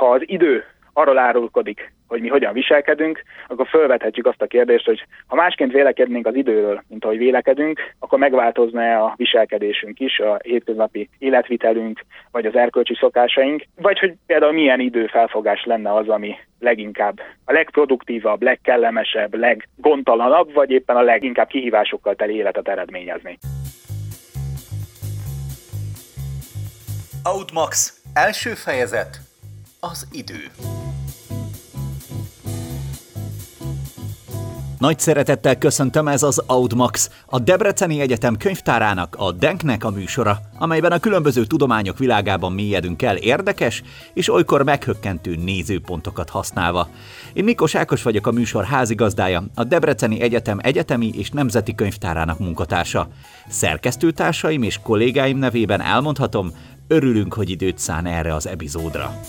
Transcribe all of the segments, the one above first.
ha az idő arról árulkodik, hogy mi hogyan viselkedünk, akkor felvethetjük azt a kérdést, hogy ha másként vélekednénk az időről, mint ahogy vélekedünk, akkor megváltozna a viselkedésünk is, a hétköznapi életvitelünk, vagy az erkölcsi szokásaink, vagy hogy például milyen időfelfogás lenne az, ami leginkább a legproduktívabb, legkellemesebb, leggondtalanabb, vagy éppen a leginkább kihívásokkal teli életet eredményezni. Outmax. Első fejezet az idő. Nagy szeretettel köszöntöm ez az Audmax, a Debreceni Egyetem könyvtárának, a Denknek a műsora, amelyben a különböző tudományok világában mélyedünk el érdekes és olykor meghökkentő nézőpontokat használva. Én Mikos Ákos vagyok a műsor házigazdája, a Debreceni Egyetem egyetemi és nemzeti könyvtárának munkatársa. Szerkesztőtársaim és kollégáim nevében elmondhatom, örülünk, hogy időt szán erre az epizódra.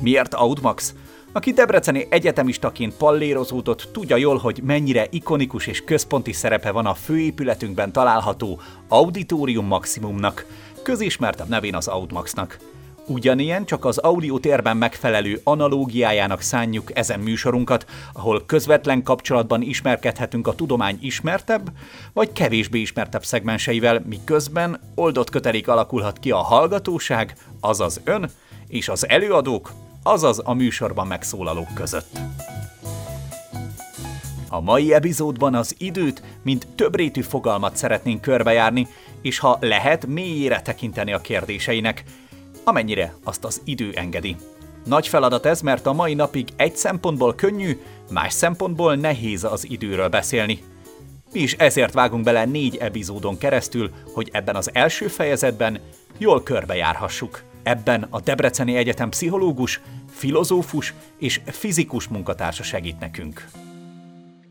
Miért Audmax? Aki debreceni egyetemistaként pallérozódott, tudja jól, hogy mennyire ikonikus és központi szerepe van a főépületünkben található Auditorium Maximumnak, közismertebb nevén az Audmaxnak. Ugyanilyen csak az audiótérben megfelelő analógiájának szánjuk ezen műsorunkat, ahol közvetlen kapcsolatban ismerkedhetünk a tudomány ismertebb, vagy kevésbé ismertebb szegmenseivel, miközben oldott kötelék alakulhat ki a hallgatóság, azaz ön, és az előadók, azaz a műsorban megszólalók között. A mai epizódban az időt, mint többrétű fogalmat szeretnénk körbejárni, és ha lehet, mélyére tekinteni a kérdéseinek, amennyire azt az idő engedi. Nagy feladat ez, mert a mai napig egy szempontból könnyű, más szempontból nehéz az időről beszélni. Mi is ezért vágunk bele négy epizódon keresztül, hogy ebben az első fejezetben jól körbejárhassuk. Ebben a Debreceni Egyetem pszichológus, filozófus és fizikus munkatársa segít nekünk.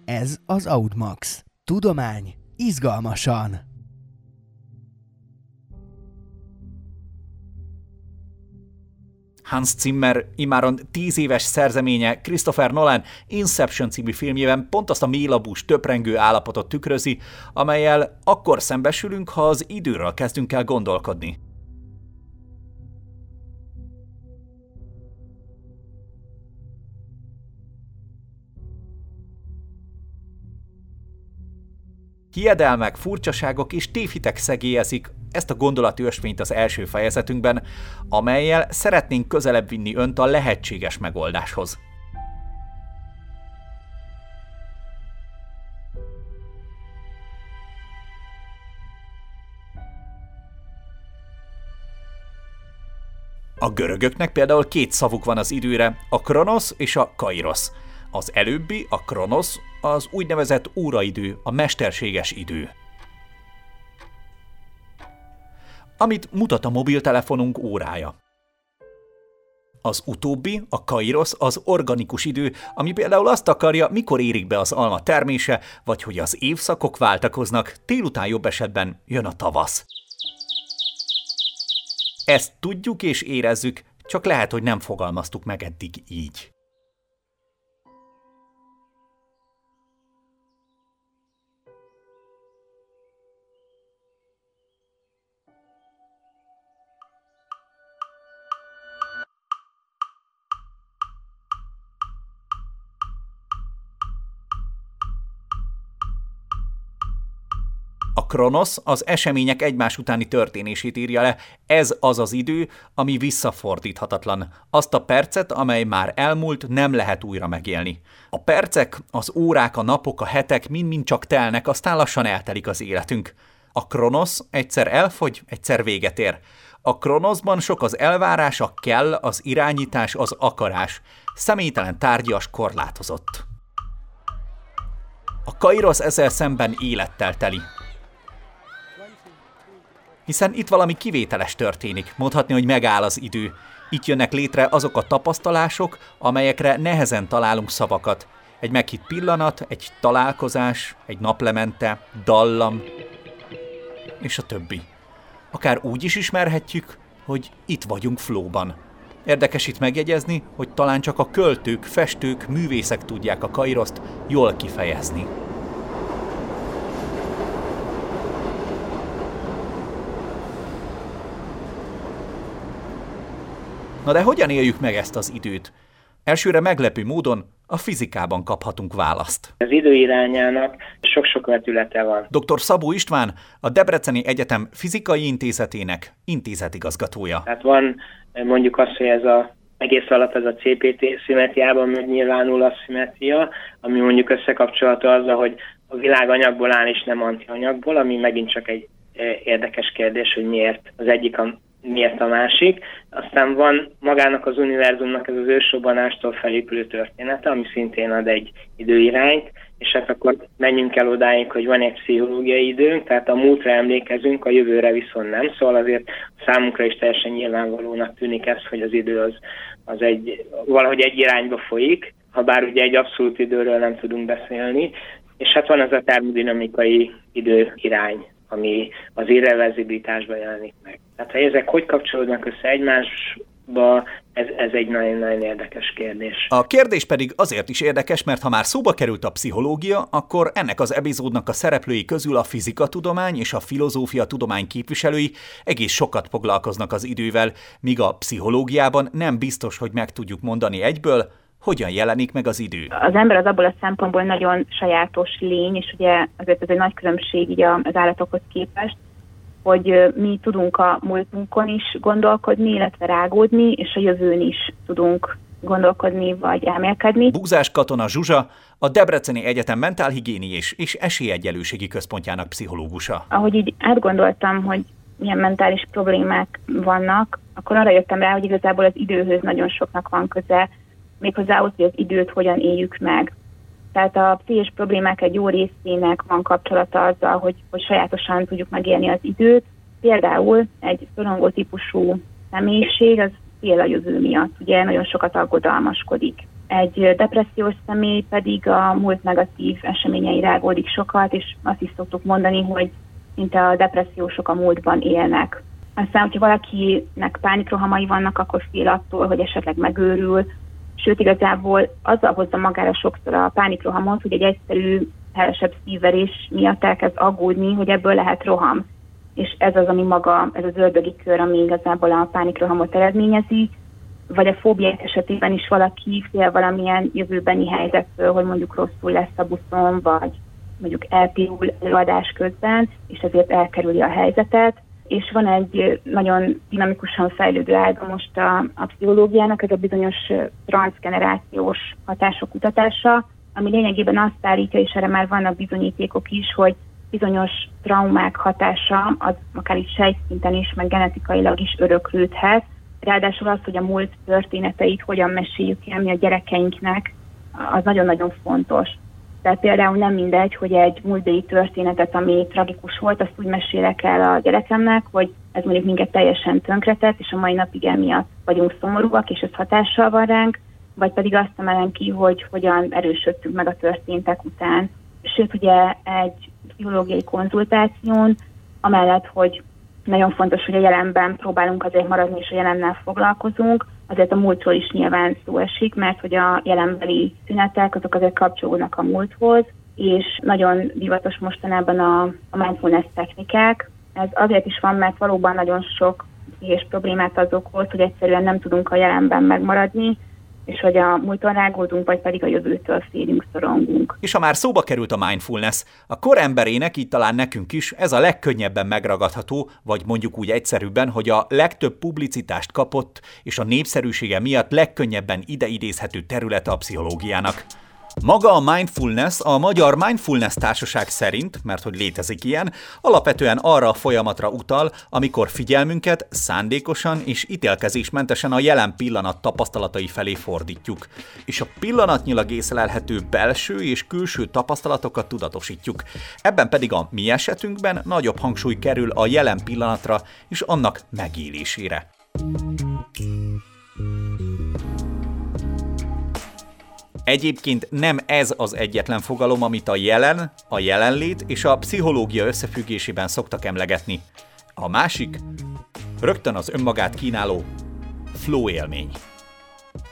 Ez az Audmax. Tudomány izgalmasan. Hans Zimmer imáron tíz éves szerzeménye Christopher Nolan Inception című filmjében pont azt a mélabús, töprengő állapotot tükrözi, amelyel akkor szembesülünk, ha az időről kezdünk el gondolkodni. Hiedelmek, furcsaságok és tévhitek szegélyezik ezt a gondolati ösvényt az első fejezetünkben, amelyel szeretnénk közelebb vinni önt a lehetséges megoldáshoz. A görögöknek például két szavuk van az időre, a kronosz és a kairosz. Az előbbi, a kronosz, az úgynevezett óraidő, a mesterséges idő. Amit mutat a mobiltelefonunk órája. Az utóbbi, a kairosz, az organikus idő, ami például azt akarja, mikor érik be az alma termése, vagy hogy az évszakok váltakoznak, télután jobb esetben jön a tavasz. Ezt tudjuk és érezzük, csak lehet, hogy nem fogalmaztuk meg eddig így. Kronosz az események egymás utáni történését írja le. Ez az az idő, ami visszafordíthatatlan. Azt a percet, amely már elmúlt, nem lehet újra megélni. A percek, az órák, a napok, a hetek mind-mind csak telnek, aztán lassan eltelik az életünk. A Kronosz egyszer elfogy, egyszer véget ér. A Kronoszban sok az elvárás, a kell, az irányítás, az akarás. Személytelen tárgyas, korlátozott. A Kairosz ezzel szemben élettel teli hiszen itt valami kivételes történik, mondhatni, hogy megáll az idő. Itt jönnek létre azok a tapasztalások, amelyekre nehezen találunk szavakat. Egy meghitt pillanat, egy találkozás, egy naplemente, dallam, és a többi. Akár úgy is ismerhetjük, hogy itt vagyunk flóban. Érdekes itt megjegyezni, hogy talán csak a költők, festők, művészek tudják a kairoszt jól kifejezni. Na de hogyan éljük meg ezt az időt? Elsőre meglepő módon a fizikában kaphatunk választ. Az idő irányának sok-sok vetülete van. Dr. Szabó István, a Debreceni Egyetem Fizikai Intézetének intézetigazgatója. Tehát van mondjuk az, hogy ez a egész alatt ez a CPT szimetriában megnyilvánul a szimetria, ami mondjuk összekapcsolható azzal, hogy a világ anyagból áll és nem antianyagból, ami megint csak egy e, érdekes kérdés, hogy miért az egyik a miért a másik. Aztán van magának az univerzumnak ez az ősrobbanástól felépülő története, ami szintén ad egy időirányt, és hát akkor menjünk el odáig, hogy van egy pszichológiai időnk, tehát a múltra emlékezünk, a jövőre viszont nem, szóval azért számunkra is teljesen nyilvánvalónak tűnik ez, hogy az idő az, az egy, valahogy egy irányba folyik, ha bár ugye egy abszolút időről nem tudunk beszélni, és hát van ez a termodinamikai időirány, ami az irreverzibilitásban jelenik meg. Tehát ha ezek hogy kapcsolódnak össze egymásba, ez, ez egy nagyon-nagyon érdekes kérdés. A kérdés pedig azért is érdekes, mert ha már szóba került a pszichológia, akkor ennek az epizódnak a szereplői közül a fizikatudomány és a filozófia tudomány képviselői egész sokat foglalkoznak az idővel, míg a pszichológiában nem biztos, hogy meg tudjuk mondani egyből, hogyan jelenik meg az idő? Az ember az abból a szempontból nagyon sajátos lény, és ugye azért ez egy nagy különbség így az állatokhoz képest, hogy mi tudunk a múltunkon is gondolkodni, illetve rágódni, és a jövőn is tudunk gondolkodni vagy elmélkedni. Búzás Katona Zsuzsa, a Debreceni Egyetem Mentálhigiéni és, és Esélyegyelőségi Központjának pszichológusa. Ahogy így átgondoltam, hogy milyen mentális problémák vannak, akkor arra jöttem rá, hogy igazából az időhöz nagyon soknak van köze, méghozzá ahhoz, hogy az időt hogyan éljük meg. Tehát a pszichés problémák egy jó részének van kapcsolata azzal, hogy, hogy sajátosan tudjuk megélni az időt. Például egy szorongó típusú személyiség az fél a jövő miatt, ugye nagyon sokat aggodalmaskodik. Egy depressziós személy pedig a múlt negatív eseményei rágódik sokat, és azt is szoktuk mondani, hogy szinte a depressziósok a múltban élnek. Aztán, hogyha valakinek pánikrohamai vannak, akkor fél attól, hogy esetleg megőrül, sőt igazából azzal hozza magára sokszor a pánikrohamot, hogy egy egyszerű, hevesebb szívverés miatt elkezd aggódni, hogy ebből lehet roham. És ez az, ami maga, ez az ördögi kör, ami igazából a pánikrohamot eredményezi, vagy a fóbiák esetében is valaki fél valamilyen jövőbeni helyzettől, hogy mondjuk rosszul lesz a buszon, vagy mondjuk elpirul előadás közben, és ezért elkerüli a helyzetet és van egy nagyon dinamikusan fejlődő ága most a, a pszichológiának, ez a bizonyos transgenerációs hatások kutatása, ami lényegében azt állítja, és erre már vannak bizonyítékok is, hogy bizonyos traumák hatása az akár is sejtszinten is, meg genetikailag is öröklődhet. Ráadásul az, hogy a múlt történeteit hogyan meséljük el mi a gyerekeinknek, az nagyon-nagyon fontos. Tehát például nem mindegy, hogy egy múltbeli történetet, ami tragikus volt, azt úgy mesélek el a gyerekemnek, hogy ez mondjuk minket teljesen tönkretett, és a mai napig emiatt vagyunk szomorúak, és ez hatással van ránk, vagy pedig azt emelem ki, hogy hogyan erősödtünk meg a történtek után. Sőt, ugye egy pszichológiai konzultáción, amellett, hogy nagyon fontos, hogy a jelenben próbálunk azért maradni, és a jelennel foglalkozunk, azért a múltról is nyilván szó esik, mert hogy a jelenbeli szünetek azok azért kapcsolódnak a múlthoz, és nagyon divatos mostanában a, a mindfulness technikák. Ez azért is van, mert valóban nagyon sok és problémát az okoz, hogy egyszerűen nem tudunk a jelenben megmaradni, és hogy a múlton rágódunk, vagy pedig a jövőtől félünk, szorongunk. És ha már szóba került a mindfulness, a kor emberének, így talán nekünk is, ez a legkönnyebben megragadható, vagy mondjuk úgy egyszerűbben, hogy a legtöbb publicitást kapott, és a népszerűsége miatt legkönnyebben ideidézhető területe a pszichológiának. Maga a mindfulness a Magyar Mindfulness Társaság szerint, mert hogy létezik ilyen, alapvetően arra a folyamatra utal, amikor figyelmünket szándékosan és ítélkezésmentesen a jelen pillanat tapasztalatai felé fordítjuk, és a pillanatnyilag észlelhető belső és külső tapasztalatokat tudatosítjuk. Ebben pedig a mi esetünkben nagyobb hangsúly kerül a jelen pillanatra és annak megélésére. Egyébként nem ez az egyetlen fogalom, amit a jelen, a jelenlét és a pszichológia összefüggésében szoktak emlegetni. A másik rögtön az önmagát kínáló flow élmény.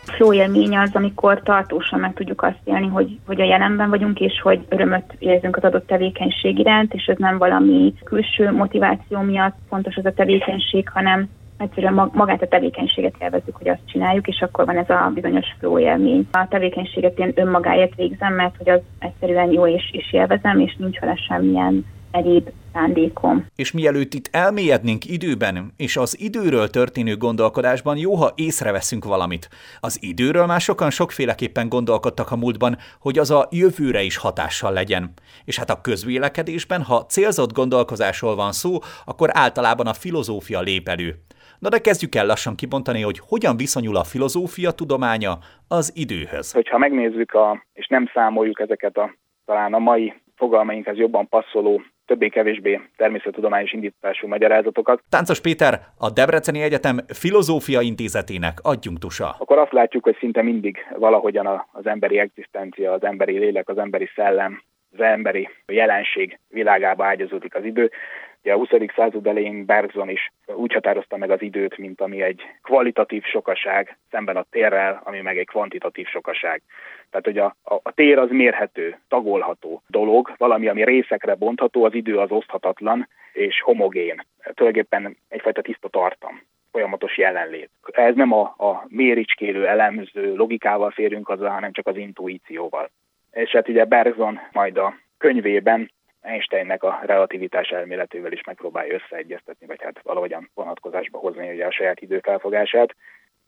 Flow élmény az, amikor tartósan meg tudjuk azt élni, hogy, hogy a jelenben vagyunk, és hogy örömöt érzünk az adott tevékenység iránt, és ez nem valami külső motiváció miatt fontos az a tevékenység, hanem egyszerűen magát a tevékenységet élvezzük, hogy azt csináljuk, és akkor van ez a bizonyos flow élmény. A tevékenységet én önmagáért végzem, mert hogy az egyszerűen jó és, és élvezem, és nincs vele semmilyen egyéb szándékom. És mielőtt itt elmélyednénk időben, és az időről történő gondolkodásban jó, ha észreveszünk valamit. Az időről már sokan sokféleképpen gondolkodtak a múltban, hogy az a jövőre is hatással legyen. És hát a közvélekedésben, ha célzott gondolkozásról van szó, akkor általában a filozófia lép elő. Na de kezdjük el lassan kibontani, hogy hogyan viszonyul a filozófia tudománya az időhöz. Hogyha megnézzük, a, és nem számoljuk ezeket a talán a mai fogalmainkhez jobban passzoló többé-kevésbé természettudományos indítású magyarázatokat. Táncos Péter, a Debreceni Egyetem Filozófia Intézetének adjunktusa. Akkor azt látjuk, hogy szinte mindig valahogyan az emberi egzisztencia, az emberi lélek, az emberi szellem, az emberi jelenség világába ágyazódik az idő. Ugye a 20. század elején Bergson is úgy határozta meg az időt, mint ami egy kvalitatív sokaság szemben a térrel, ami meg egy kvantitatív sokaság. Tehát, hogy a, a, a tér az mérhető, tagolható dolog, valami, ami részekre bontható, az idő az oszthatatlan és homogén. Tulajdonképpen egyfajta tiszta tartam folyamatos jelenlét. Ez nem a, a méricskélő, elemző logikával férünk haza, hanem csak az intuícióval. És hát ugye Bergson majd a könyvében Einsteinnek a relativitás elméletével is megpróbálja összeegyeztetni, vagy hát valahogyan vonatkozásba hozni ugye a saját időfelfogását.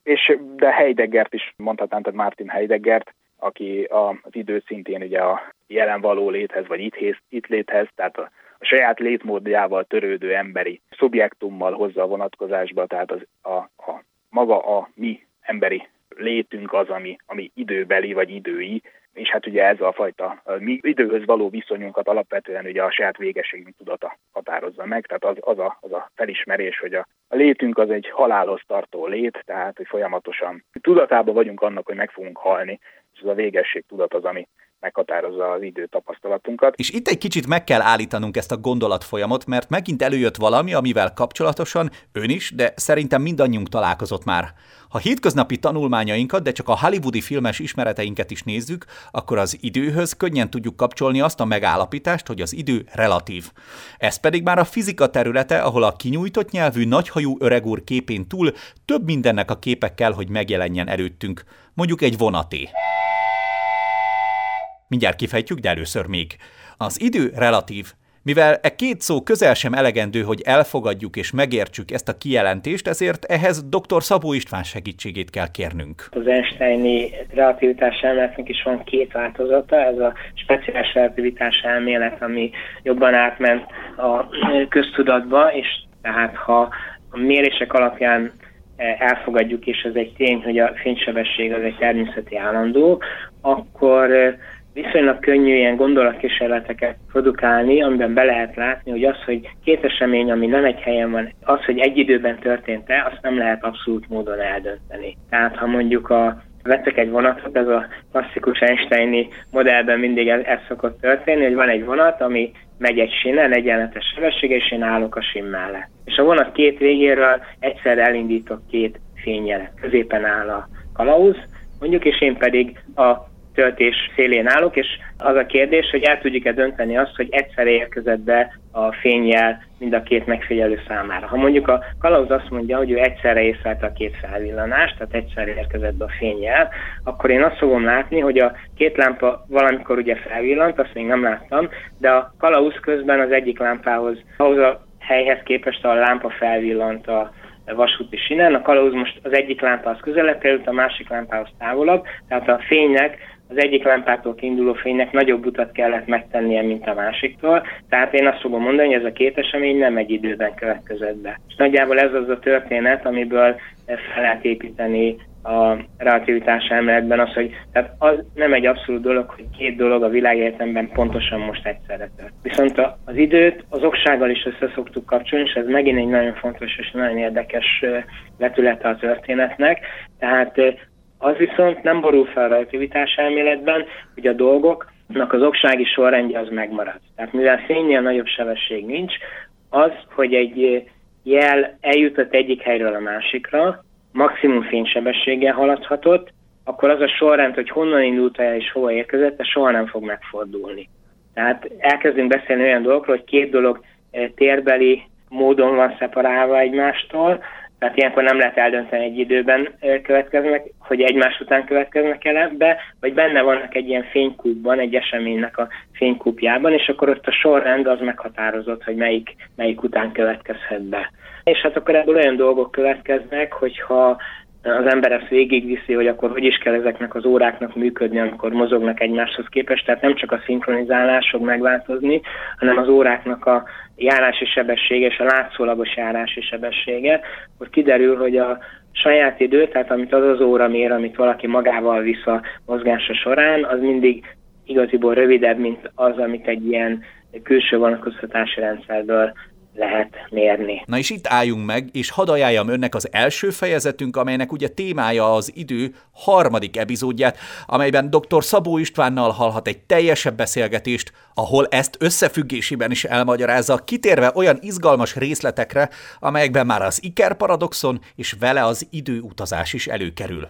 És de Heideggert is mondhatnám, tehát Martin Heideggert, aki a, az időt szintén ugye a jelen való léthez, vagy itt, itt léthez, tehát a, a saját létmódjával törődő emberi szubjektummal hozza a vonatkozásba, tehát az, a, a maga a mi emberi létünk az, ami, ami időbeli vagy idői, és hát ugye ez a fajta mi időhöz való viszonyunkat alapvetően ugye a saját végességünk tudata határozza meg, tehát az, az, a, az a felismerés, hogy a, a létünk az egy halálhoz tartó lét, tehát hogy folyamatosan tudatában vagyunk annak, hogy meg fogunk halni, és ez a végesség tudat az, ami meghatározza az idő tapasztalatunkat. És itt egy kicsit meg kell állítanunk ezt a gondolatfolyamot, mert megint előjött valami, amivel kapcsolatosan ön is, de szerintem mindannyiunk találkozott már. Ha hétköznapi tanulmányainkat, de csak a hollywoodi filmes ismereteinket is nézzük, akkor az időhöz könnyen tudjuk kapcsolni azt a megállapítást, hogy az idő relatív. Ez pedig már a fizika területe, ahol a kinyújtott nyelvű nagyhajú öregúr képén túl több mindennek a képek kell, hogy megjelenjen előttünk. Mondjuk egy vonaté. Mindjárt kifejtjük, de először még. Az idő relatív. Mivel e két szó közel sem elegendő, hogy elfogadjuk és megértsük ezt a kijelentést, ezért ehhez dr. Szabó István segítségét kell kérnünk. Az Einsteini relativitás elméletnek is van két változata, ez a speciális relativitás elmélet, ami jobban átment a köztudatba, és tehát ha a mérések alapján elfogadjuk, és ez egy tény, hogy a fénysebesség az egy természeti állandó, akkor viszonylag könnyű ilyen gondolatkísérleteket produkálni, amiben be lehet látni, hogy az, hogy két esemény, ami nem egy helyen van, az, hogy egy időben történt-e, azt nem lehet abszolút módon eldönteni. Tehát ha mondjuk a vettek egy vonatot, ez a klasszikus Einsteini modellben mindig ez, ez szokott történni, hogy van egy vonat, ami megy egy sínen, egyenletes sebessége, és én állok a sín mellett. És a vonat két végéről egyszer elindítok két fényjelet. Középen áll a kalauz, mondjuk, és én pedig a töltés szélén állok, és az a kérdés, hogy el tudjuk-e dönteni azt, hogy egyszerre érkezett be a fényjel mind a két megfigyelő számára. Ha mondjuk a kalauz azt mondja, hogy ő egyszerre észlelte a két felvillanást, tehát egyszerre érkezett be a fényjel, akkor én azt fogom látni, hogy a két lámpa valamikor ugye felvillant, azt még nem láttam, de a kalauz közben az egyik lámpához, ahhoz a helyhez képest a lámpa felvillant a vasúti sinen, a kalauz most az egyik lámpához közelebb került, a másik lámpához távolabb, tehát a fénynek az egyik lámpától kiinduló fénynek nagyobb utat kellett megtennie, mint a másiktól. Tehát én azt fogom mondani, hogy ez a két esemény nem egy időben következett be. És nagyjából ez az a történet, amiből fel lehet építeni a relativitás elméletben az, hogy tehát az nem egy abszolút dolog, hogy két dolog a világértemben pontosan most egyszerre tört. Viszont az időt az oksággal is össze szoktuk kapcsolni, és ez megint egy nagyon fontos és nagyon érdekes vetülete a történetnek. Tehát az viszont nem borul fel relativitás elméletben, hogy a dolgoknak az oksági sorrendje az megmarad. Tehát mivel fénynél nagyobb sebesség nincs, az, hogy egy jel eljutott egyik helyről a másikra, maximum fénysebességgel haladhatott, akkor az a sorrend, hogy honnan indult el és hova érkezett, ez soha nem fog megfordulni. Tehát elkezdünk beszélni olyan dolgokról, hogy két dolog térbeli módon van szeparálva egymástól, Tehát ilyenkor nem lehet eldönteni egy időben következnek, hogy egymás után következnek el be, vagy benne vannak egy ilyen fénykúpban, egy eseménynek a fénykúpjában, és akkor ott a sorrend az meghatározott, hogy melyik, melyik után következhet be. És hát akkor ebből olyan dolgok következnek, hogyha az ember ezt végigviszi, hogy akkor hogy is kell ezeknek az óráknak működni, amikor mozognak egymáshoz képest, tehát nem csak a szinkronizálás fog megváltozni, hanem az óráknak a járási sebessége és a látszólagos járási sebessége, akkor kiderül, hogy a saját idő, tehát amit az az óra mér, amit valaki magával visz a mozgása során, az mindig igaziból rövidebb, mint az, amit egy ilyen külső vonatkoztatási rendszerből lehet mérni. Na és itt álljunk meg, és hadd ajánljam önnek az első fejezetünk, amelynek ugye témája az idő harmadik epizódját, amelyben dr. Szabó Istvánnal hallhat egy teljesebb beszélgetést, ahol ezt összefüggésében is elmagyarázza, kitérve olyan izgalmas részletekre, amelyekben már az Iker paradoxon és vele az időutazás is előkerül.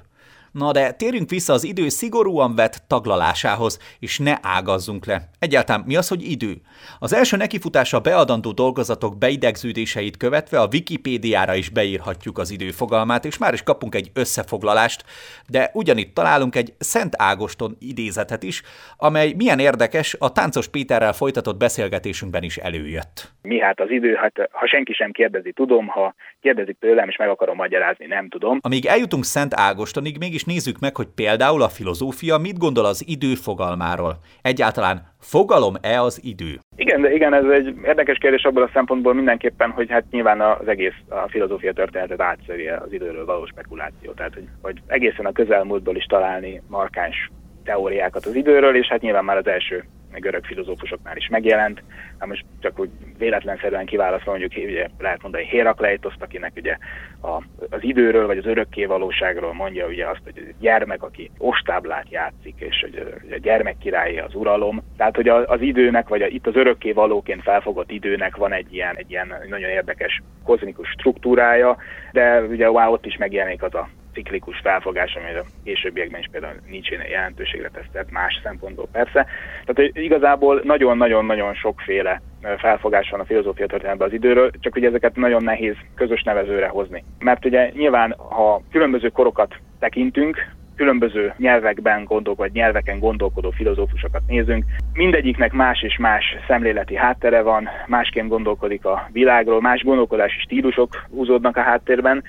Na de térjünk vissza az idő szigorúan vett taglalásához, és ne ágazzunk le. Egyáltalán mi az, hogy idő? Az első nekifutása beadandó dolgozatok beidegződéseit követve a Wikipédiára is beírhatjuk az időfogalmát, és már is kapunk egy összefoglalást, de ugyanitt találunk egy Szent Ágoston idézetet is, amely milyen érdekes, a Táncos Péterrel folytatott beszélgetésünkben is előjött. Mi hát az idő? Hát ha senki sem kérdezi, tudom, ha kérdezik tőlem, és meg akarom magyarázni, nem tudom. Amíg eljutunk Szent Ágostonig, mégis nézzük meg, hogy például a filozófia mit gondol az idő fogalmáról. Egyáltalán fogalom-e az idő? Igen, de igen, ez egy érdekes kérdés abból a szempontból mindenképpen, hogy hát nyilván az egész a filozófia történetet átszövi az időről való spekuláció. Tehát, hogy, hogy egészen a közelmúltból is találni markáns teóriákat az időről, és hát nyilván már az első görög filozófusoknál is megjelent. Hát most csak úgy véletlenszerűen kiválasztva mondjuk ugye lehet mondani Hérakleitoszt, akinek ugye a, az időről vagy az örökké valóságról mondja ugye azt, hogy gyermek, aki ostáblát játszik, és hogy a gyermek királyi az uralom. Tehát, hogy az időnek, vagy a, itt az örökké valóként felfogott időnek van egy ilyen, egy ilyen nagyon érdekes kozmikus struktúrája, de ugye wow, ott is megjelenik az a ciklikus felfogás, ami a későbbiekben is például nincs jelentőségre tesztelt, más szempontból persze. Tehát igazából nagyon-nagyon-nagyon sokféle felfogás van a filozófia történetben az időről, csak ugye ezeket nagyon nehéz közös nevezőre hozni. Mert ugye nyilván, ha különböző korokat tekintünk, különböző nyelvekben gondolkodó, vagy nyelveken gondolkodó filozófusokat nézünk. Mindegyiknek más és más szemléleti háttere van, másként gondolkodik a világról, más gondolkodási stílusok húzódnak a háttérben,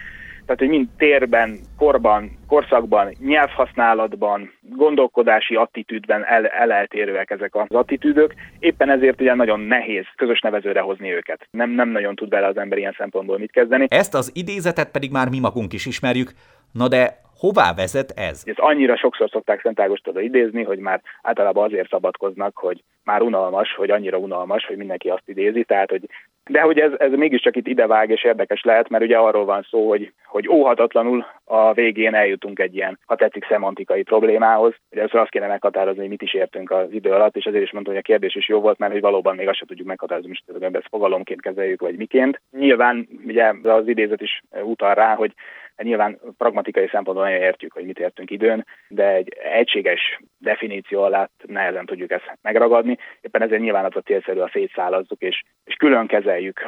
tehát hogy mind térben, korban, korszakban, nyelvhasználatban, gondolkodási attitűdben el, eleltérőek ezek az attitűdök, éppen ezért ugye nagyon nehéz közös nevezőre hozni őket. Nem, nem nagyon tud bele az ember ilyen szempontból mit kezdeni. Ezt az idézetet pedig már mi magunk is ismerjük, na de Hová vezet ez? Ezt annyira sokszor szokták Szent Ágostot idézni, hogy már általában azért szabadkoznak, hogy már unalmas, hogy annyira unalmas, hogy mindenki azt idézi, tehát hogy de hogy ez, ez mégiscsak itt idevág és érdekes lehet, mert ugye arról van szó, hogy, hogy óhatatlanul a végén eljutunk egy ilyen, ha tetszik, szemantikai problémához. Ugye ezt azt kéne meghatározni, hogy mit is értünk az idő alatt, és azért is mondtam, hogy a kérdés is jó volt, mert hogy valóban még azt sem tudjuk meghatározni, hogy ezt fogalomként kezeljük, vagy miként. Nyilván ugye az idézet is utal rá, hogy Nyilván pragmatikai szempontból nagyon értjük, hogy mit értünk időn, de egy egységes definíció alatt nehezen tudjuk ezt megragadni. Éppen ezért nyilván az a célszerű, a szétszálazzuk, és, és külön kezeljük.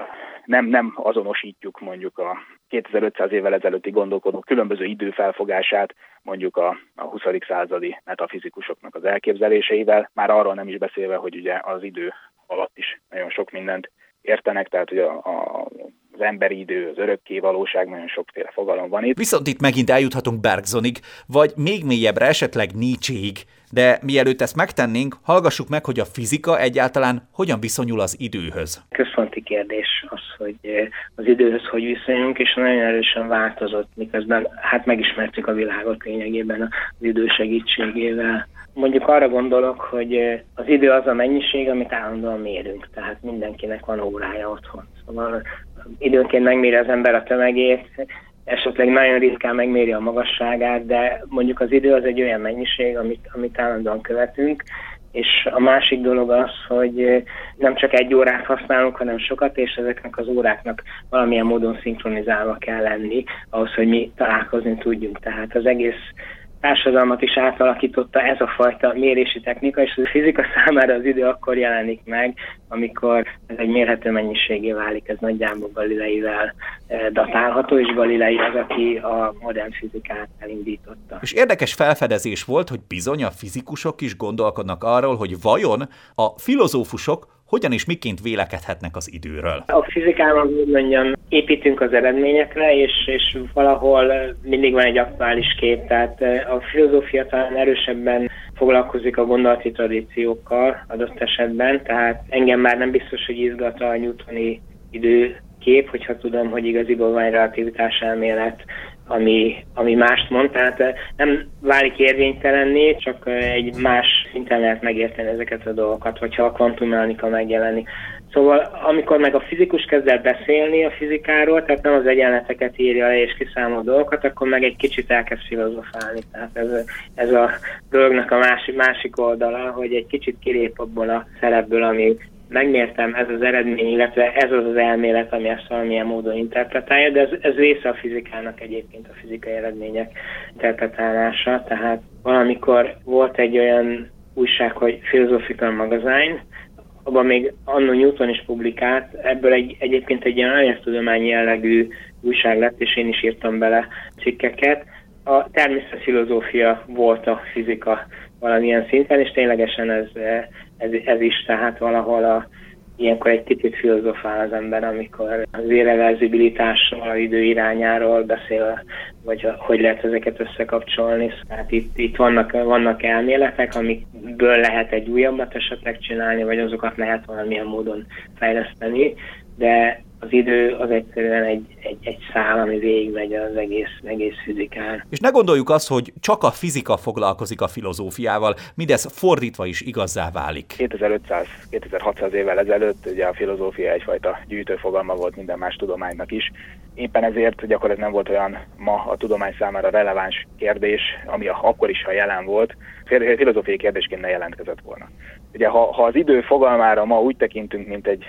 Nem, nem azonosítjuk mondjuk a 2500 évvel ezelőtti gondolkodók különböző időfelfogását, mondjuk a, a 20. századi metafizikusoknak az elképzeléseivel, már arról nem is beszélve, hogy ugye az idő alatt is nagyon sok mindent értenek, tehát hogy a, a, az emberi idő, az örökké valóság, nagyon sokféle fogalom van itt. Viszont itt megint eljuthatunk Bergsonig, vagy még mélyebbre esetleg Nietzséig, de mielőtt ezt megtennénk, hallgassuk meg, hogy a fizika egyáltalán hogyan viszonyul az időhöz. Központi kérdés az, hogy eh, az időhöz hogy viszonyulunk, és nagyon erősen változott, miközben hát megismertük a világot lényegében az idő segítségével. Mondjuk arra gondolok, hogy eh, az idő az a mennyiség, amit állandóan mérünk, tehát mindenkinek van órája otthon. Szóval időnként megméri az ember a tömegét, esetleg nagyon ritkán megméri a magasságát, de mondjuk az idő az egy olyan mennyiség, amit, amit állandóan követünk, és a másik dolog az, hogy nem csak egy órát használunk, hanem sokat, és ezeknek az óráknak valamilyen módon szinkronizálva kell lenni, ahhoz, hogy mi találkozni tudjunk. Tehát az egész társadalmat is átalakította ez a fajta mérési technika, és a fizika számára az idő akkor jelenik meg, amikor ez egy mérhető mennyiségé válik, ez nagyjából Galileivel eh, datálható, és Galilei az, aki a modern fizikát elindította. És érdekes felfedezés volt, hogy bizony a fizikusok is gondolkodnak arról, hogy vajon a filozófusok hogyan és miként vélekedhetnek az időről? A fizikában, úgy mondjam, építünk az eredményekre, és, és valahol mindig van egy aktuális kép, tehát a filozófia talán erősebben foglalkozik a gondolati tradíciókkal adott esetben, tehát engem már nem biztos, hogy izgat a newtoni időkép, hogyha tudom, hogy igaziból van egy relativitás elmélet, ami, ami mást mond, tehát eh, nem válik érvénytelenné, csak eh, egy más szinten lehet megérteni ezeket a dolgokat, hogyha a kvantummechanika megjelenik. Szóval amikor meg a fizikus kezd el beszélni a fizikáról, tehát nem az egyenleteket írja le és kiszámol dolgokat, akkor meg egy kicsit elkezd filozofálni. Tehát ez, ez a dolognak a másik, másik oldala, hogy egy kicsit kilép abból a szerepből, ami megmértem, ez az eredmény, illetve ez az az elmélet, ami ezt valamilyen módon interpretálja, de ez, ez része a fizikának egyébként a fizikai eredmények interpretálása, tehát valamikor volt egy olyan újság, hogy Philosophical Magazine, abban még Anno Newton is publikált, ebből egy, egyébként egy ilyen tudományi jellegű újság lett, és én is írtam bele cikkeket. A természetfilozófia volt a fizika valamilyen szinten, és ténylegesen ez, ez, ez is, tehát valahol a, ilyenkor egy kicsit filozofál az ember, amikor az irreverzibilitásról, a idő irányáról beszél, vagy hogy lehet ezeket összekapcsolni. Tehát itt, itt vannak, vannak elméletek, amikből lehet egy újabbat esetleg csinálni, vagy azokat lehet valamilyen módon fejleszteni, de az idő az egyszerűen egy, egy, egy szál, ami végigmegy az egész, egész fizikán. És ne gondoljuk azt, hogy csak a fizika foglalkozik a filozófiával, mindez fordítva is igazzá válik. 2500-2600 évvel ezelőtt ugye a filozófia egyfajta gyűjtőfogalma volt minden más tudománynak is. Éppen ezért gyakorlatilag nem volt olyan ma a tudomány számára releváns kérdés, ami akkor is, ha jelen volt, filozófiai kérdésként ne jelentkezett volna. Ugye ha, ha az idő fogalmára ma úgy tekintünk, mint egy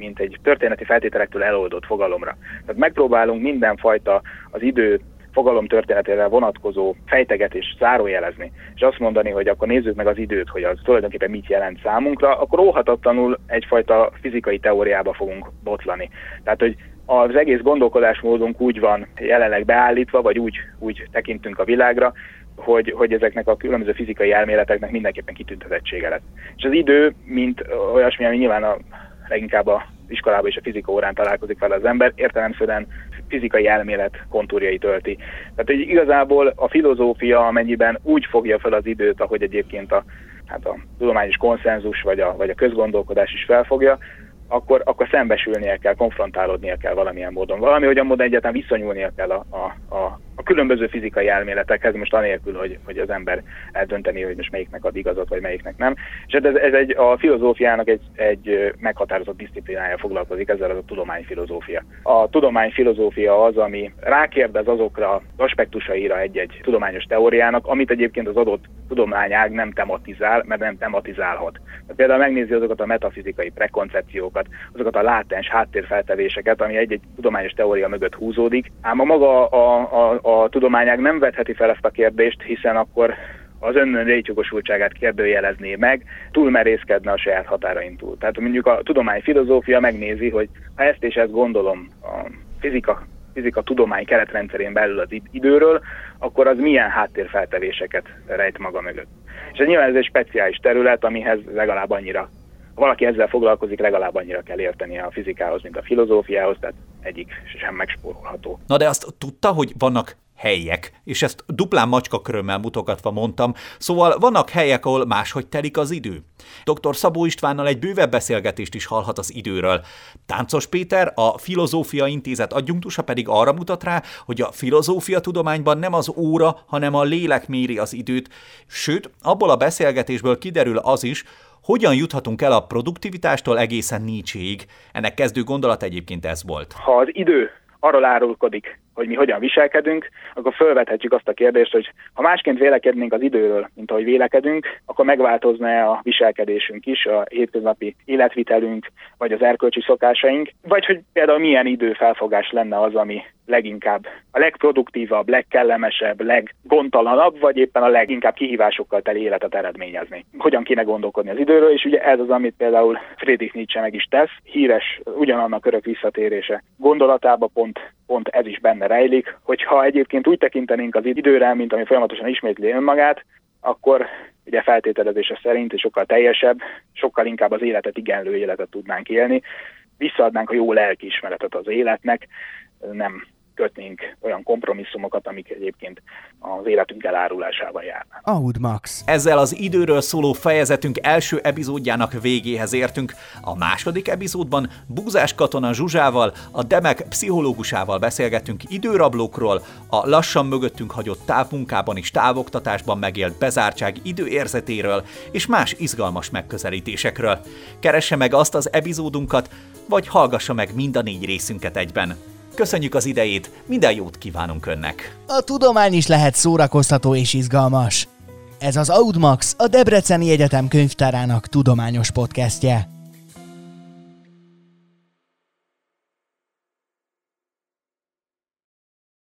mint egy történeti feltételektől eloldott fogalomra. Tehát megpróbálunk mindenfajta az idő fogalom történetére vonatkozó fejtegetést zárójelezni, és azt mondani, hogy akkor nézzük meg az időt, hogy az tulajdonképpen mit jelent számunkra, akkor óhatatlanul egyfajta fizikai teóriába fogunk botlani. Tehát, hogy az egész gondolkodásmódunk úgy van jelenleg beállítva, vagy úgy, úgy tekintünk a világra, hogy, hogy ezeknek a különböző fizikai elméleteknek mindenképpen kitüntetettsége lesz. És az idő, mint olyasmi, ami nyilván a leginkább a iskolában és a fizika órán találkozik vele az ember, értelemszerűen fizikai elmélet kontúrjai tölti. Tehát hogy igazából a filozófia, amennyiben úgy fogja fel az időt, ahogy egyébként a, hát a tudományos konszenzus vagy a, vagy a közgondolkodás is felfogja, akkor, akkor szembesülnie kell, konfrontálódnia kell valamilyen módon. Valami, hogy módon egyáltalán viszonyulnia kell a, a, a, a különböző fizikai elméletekhez, most anélkül, hogy, hogy az ember eldönteni, hogy most melyiknek ad igazat, vagy melyiknek nem. És ez, ez egy, a filozófiának egy, egy meghatározott disziplinája foglalkozik, ezzel az a tudományfilozófia. A tudományfilozófia az, ami rákérdez azokra aspektusaira egy-egy tudományos teóriának, amit egyébként az adott tudományág nem tematizál, mert nem tematizálhat. Tehát például megnézi azokat a metafizikai prekoncepciókat, azokat a látens háttérfeltevéseket, ami egy-egy tudományos teória mögött húzódik, ám a maga a, a, a tudományág nem vetheti fel ezt a kérdést, hiszen akkor az önön létjogosultságát kérdőjelezné meg, túlmerészkedne a saját határain túl. Tehát mondjuk a tudomány filozófia megnézi, hogy ha ezt és ezt gondolom a fizika, fizika tudomány keretrendszerén belül az időről, akkor az milyen háttérfeltevéseket rejt maga mögött. És ez nyilván ez egy speciális terület, amihez legalább annyira ha valaki ezzel foglalkozik, legalább annyira kell érteni a fizikához, mint a filozófiához, tehát egyik sem megspórolható. Na de azt tudta, hogy vannak helyek, és ezt duplán macskakörömmel mutogatva mondtam, szóval vannak helyek, ahol máshogy telik az idő. Dr. Szabó Istvánnal egy bővebb beszélgetést is hallhat az időről. Táncos Péter, a Filozófia Intézet adjunktusa pedig arra mutat rá, hogy a filozófia tudományban nem az óra, hanem a lélek méri az időt, sőt, abból a beszélgetésből kiderül az is, hogyan juthatunk el a produktivitástól egészen Nietzséig? Ennek kezdő gondolat egyébként ez volt. Ha az idő arról árulkodik, hogy mi hogyan viselkedünk, akkor felvethetjük azt a kérdést, hogy ha másként vélekednénk az időről, mint ahogy vélekedünk, akkor megváltozna a viselkedésünk is, a hétköznapi életvitelünk, vagy az erkölcsi szokásaink, vagy hogy például milyen időfelfogás lenne az, ami leginkább a legproduktívabb, legkellemesebb, leggontalanabb, vagy éppen a leginkább kihívásokkal teli életet eredményezni. Hogyan kéne gondolkodni az időről, és ugye ez az, amit például Friedrich Nietzsche meg is tesz, híres ugyanannak örök visszatérése gondolatába pont, pont ez is benne rejlik, hogyha egyébként úgy tekintenénk az időre, mint ami folyamatosan ismétli önmagát, akkor ugye feltételezése szerint sokkal teljesebb, sokkal inkább az életet igenlő életet tudnánk élni, visszaadnánk a jó lelkiismeretet az életnek, nem kötnénk olyan kompromisszumokat, amik egyébként az életünk elárulásával járnak. Aud Max. Ezzel az időről szóló fejezetünk első epizódjának végéhez értünk. A második epizódban Búzás katona Zsuzsával, a Demek pszichológusával beszélgetünk időrablókról, a lassan mögöttünk hagyott távmunkában és távoktatásban megélt bezártság időérzetéről és más izgalmas megközelítésekről. Keresse meg azt az epizódunkat, vagy hallgassa meg mind a négy részünket egyben. Köszönjük az idejét, minden jót kívánunk Önnek! A tudomány is lehet szórakoztató és izgalmas. Ez az Audmax, a Debreceni Egyetem könyvtárának tudományos podcastje.